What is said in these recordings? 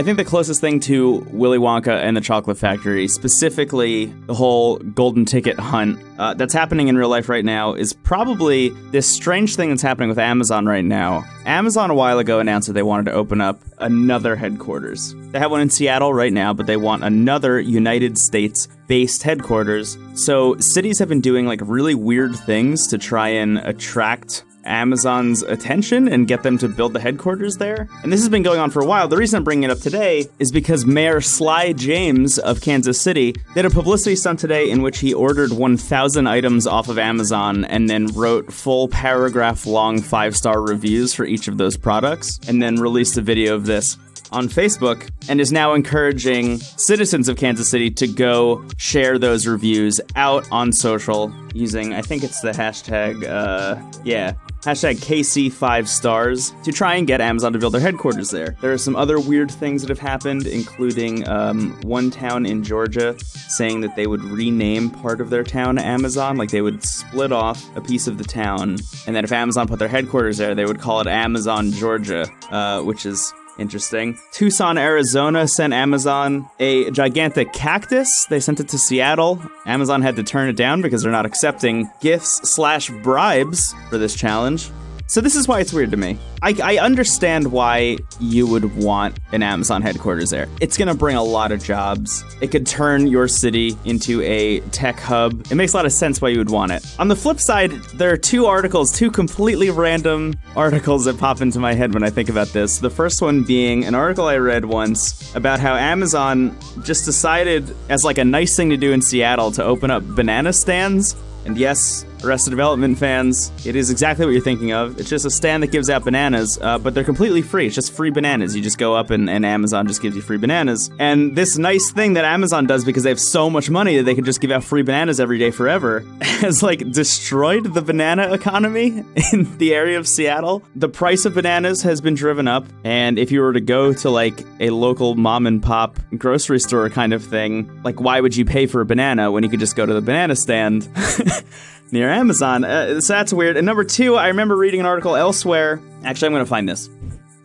I think the closest thing to Willy Wonka and the Chocolate Factory, specifically the whole golden ticket hunt uh, that's happening in real life right now, is probably this strange thing that's happening with Amazon right now. Amazon a while ago announced that they wanted to open up another headquarters. They have one in Seattle right now, but they want another United States based headquarters. So cities have been doing like really weird things to try and attract Amazon's attention and get them to build the headquarters there. And this has been going on for a while. The reason I'm bringing it up today is because Mayor Sly James of Kansas City did a publicity stunt today in which he ordered 1,000 items off of Amazon and then wrote full paragraph long five star reviews for each of those products and then released a video of this on Facebook and is now encouraging citizens of Kansas City to go share those reviews out on social using, I think it's the hashtag, uh, yeah, hashtag KC5 stars to try and get Amazon to build their headquarters there. There are some other weird things that have happened, including um, one town in Georgia saying that they would rename part of their town Amazon, like they would split off a piece of the town, and that if Amazon put their headquarters there, they would call it Amazon Georgia, uh, which is Interesting. Tucson, Arizona sent Amazon a gigantic cactus. They sent it to Seattle. Amazon had to turn it down because they're not accepting gifts slash bribes for this challenge. So this is why it's weird to me. I, I understand why you would want an Amazon headquarters there. It's going to bring a lot of jobs. It could turn your city into a tech hub. It makes a lot of sense why you would want it. On the flip side, there are two articles, two completely random articles that pop into my head when I think about this. The first one being an article I read once about how Amazon just decided, as like a nice thing to do in Seattle, to open up banana stands. And yes, Arrested Development fans, it is exactly what you're thinking of. It's just a stand that gives out bananas, uh, but they're completely free. It's just free bananas. You just go up and, and Amazon just gives you free bananas. And this nice thing that Amazon does because they have so much money that they can just give out free bananas every day forever has like destroyed the banana economy in the area of Seattle. The price of bananas has been driven up, and if you were to go to like a local mom and pop grocery store kind of thing, like why would you pay for a banana when you could just go to the banana stand? near Amazon. Uh, so that's weird. And number two, I remember reading an article elsewhere. Actually, I'm going to find this.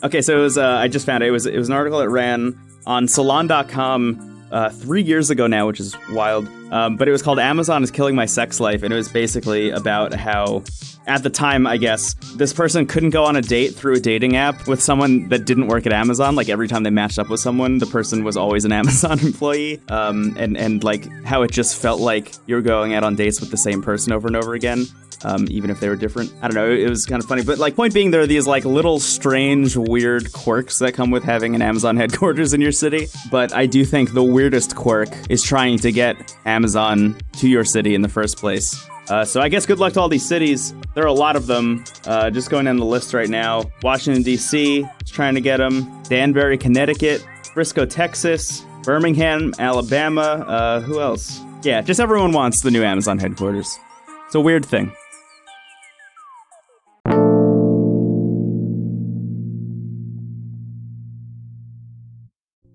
Okay, so it was. Uh, I just found it. It was. It was an article that ran on Salon.com uh, three years ago now, which is wild. Um, but it was called "Amazon is Killing My Sex Life," and it was basically about how at the time, I guess, this person couldn't go on a date through a dating app with someone that didn't work at Amazon. Like every time they matched up with someone, the person was always an Amazon employee. Um, and, and like how it just felt like you were going out on dates with the same person over and over again. Um, even if they were different. I don't know, it was kind of funny. But like point being there are these like little strange, weird quirks that come with having an Amazon headquarters in your city. But I do think the weirdest quirk is trying to get Amazon to your city in the first place. Uh, so I guess good luck to all these cities. There are a lot of them. Uh, just going down the list right now. Washington D.C. trying to get them. Danbury, Connecticut. Frisco, Texas. Birmingham, Alabama. Uh, who else? Yeah, just everyone wants the new Amazon headquarters. It's a weird thing.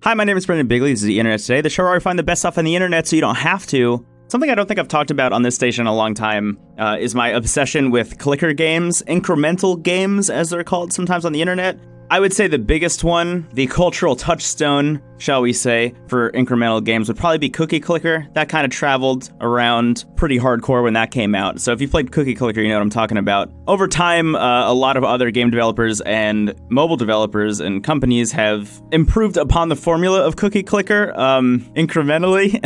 Hi, my name is Brendan Bigley. This is the Internet Today, the show where I find the best stuff on the internet so you don't have to. Something I don't think I've talked about on this station in a long time uh, is my obsession with clicker games, incremental games, as they're called sometimes on the internet. I would say the biggest one, the cultural touchstone, shall we say, for incremental games would probably be Cookie Clicker. That kind of traveled around pretty hardcore when that came out. So if you played Cookie Clicker, you know what I'm talking about. Over time, uh, a lot of other game developers and mobile developers and companies have improved upon the formula of Cookie Clicker um, incrementally.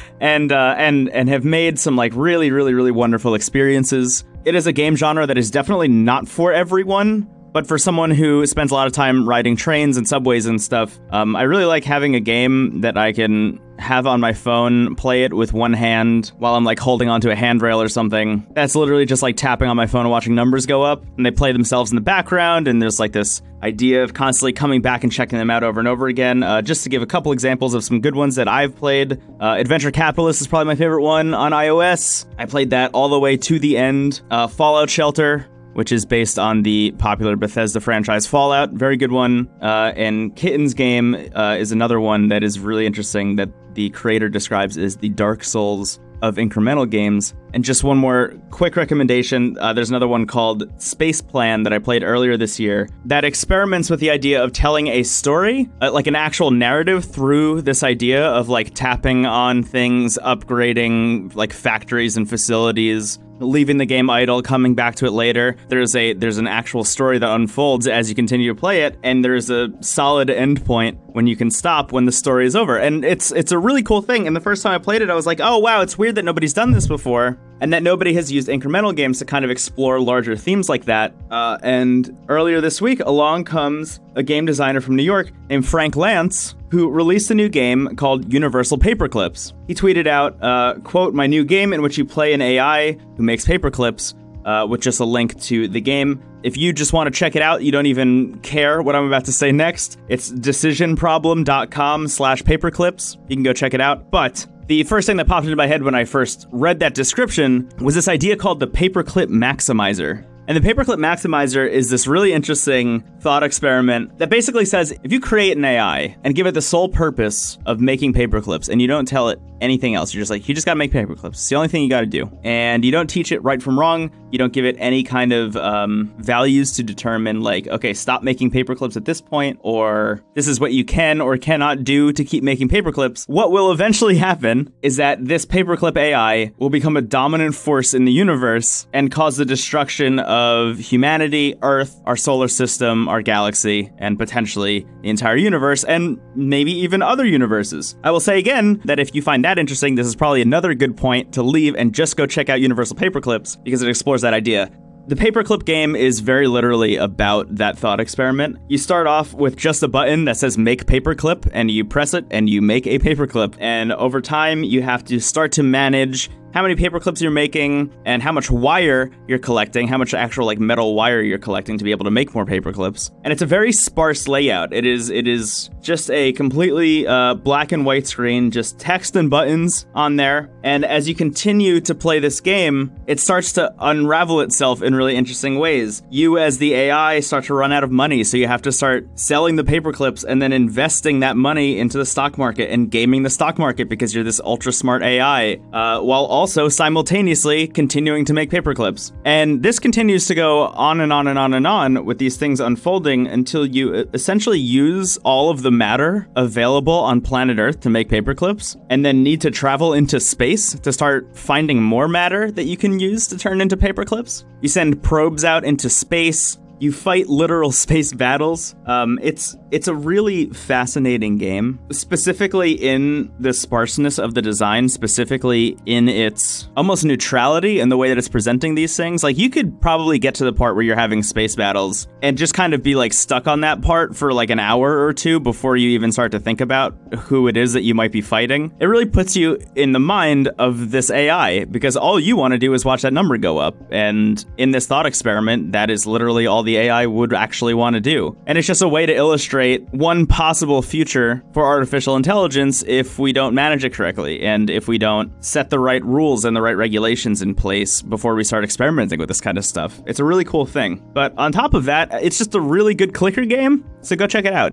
and uh, and and have made some like really really really wonderful experiences. It is a game genre that is definitely not for everyone, but for someone who spends a lot of time riding trains and subways and stuff, um, I really like having a game that I can have on my phone, play it with one hand while I'm like holding onto a handrail or something. That's literally just like tapping on my phone and watching numbers go up, and they play themselves in the background, and there's like this idea of constantly coming back and checking them out over and over again. Uh, just to give a couple examples of some good ones that I've played, uh, Adventure Capitalist is probably my favorite one on iOS. I played that all the way to the end. Uh, Fallout Shelter which is based on the popular Bethesda franchise Fallout. Very good one. Uh, and Kitten's game uh, is another one that is really interesting that the creator describes as the Dark Souls of incremental games. And just one more quick recommendation uh, there's another one called Space Plan that I played earlier this year that experiments with the idea of telling a story, uh, like an actual narrative, through this idea of like tapping on things, upgrading like factories and facilities leaving the game idle, coming back to it later. There's a there's an actual story that unfolds as you continue to play it, and there's a solid endpoint when you can stop when the story is over. And it's it's a really cool thing. And the first time I played it, I was like, oh wow, it's weird that nobody's done this before, and that nobody has used incremental games to kind of explore larger themes like that. Uh, and earlier this week, along comes a game designer from New York named Frank Lantz, who released a new game called Universal Paperclips. He tweeted out, uh, quote, my new game in which you play an AI who makes paperclips, uh, with just a link to the game. If you just want to check it out, you don't even care what I'm about to say next, it's decisionproblem.com slash paperclips. You can go check it out. But the first thing that popped into my head when I first read that description was this idea called the paperclip maximizer. And the paperclip maximizer is this really interesting thought experiment that basically says if you create an AI and give it the sole purpose of making paperclips and you don't tell it anything else, you're just like, you just gotta make paperclips. It's the only thing you gotta do. And you don't teach it right from wrong. You don't give it any kind of um, values to determine, like, okay, stop making paperclips at this point, or this is what you can or cannot do to keep making paperclips. What will eventually happen is that this paperclip AI will become a dominant force in the universe and cause the destruction of humanity, Earth, our solar system, our galaxy, and potentially the entire universe, and maybe even other universes. I will say again that if you find that interesting, this is probably another good point to leave and just go check out Universal Paperclips because it explores that idea. The paperclip game is very literally about that thought experiment. You start off with just a button that says make paperclip, and you press it and you make a paperclip. And over time, you have to start to manage how many paper clips you're making and how much wire you're collecting, how much actual like metal wire you're collecting to be able to make more paper clips. And it's a very sparse layout. It is it is just a completely uh, black and white screen, just text and buttons on there. And as you continue to play this game, it starts to unravel itself in really interesting ways. You as the AI start to run out of money, so you have to start selling the paper clips and then investing that money into the stock market and gaming the stock market because you're this ultra smart AI, uh, while also simultaneously continuing to make paperclips. And this continues to go on and on and on and on with these things unfolding until you essentially use all of the matter available on planet Earth to make paperclips and then need to travel into space to start finding more matter that you can use to turn into paperclips. You send probes out into space you fight literal space battles. Um, it's it's a really fascinating game, specifically in the sparseness of the design, specifically in its almost neutrality and the way that it's presenting these things. Like you could probably get to the part where you're having space battles and just kind of be like stuck on that part for like an hour or two before you even start to think about who it is that you might be fighting. It really puts you in the mind of this AI because all you want to do is watch that number go up. And in this thought experiment, that is literally all the AI would actually want to do. And it's just a way to illustrate one possible future for artificial intelligence if we don't manage it correctly and if we don't set the right rules and the right regulations in place before we start experimenting with this kind of stuff. It's a really cool thing. But on top of that, it's just a really good clicker game, so go check it out.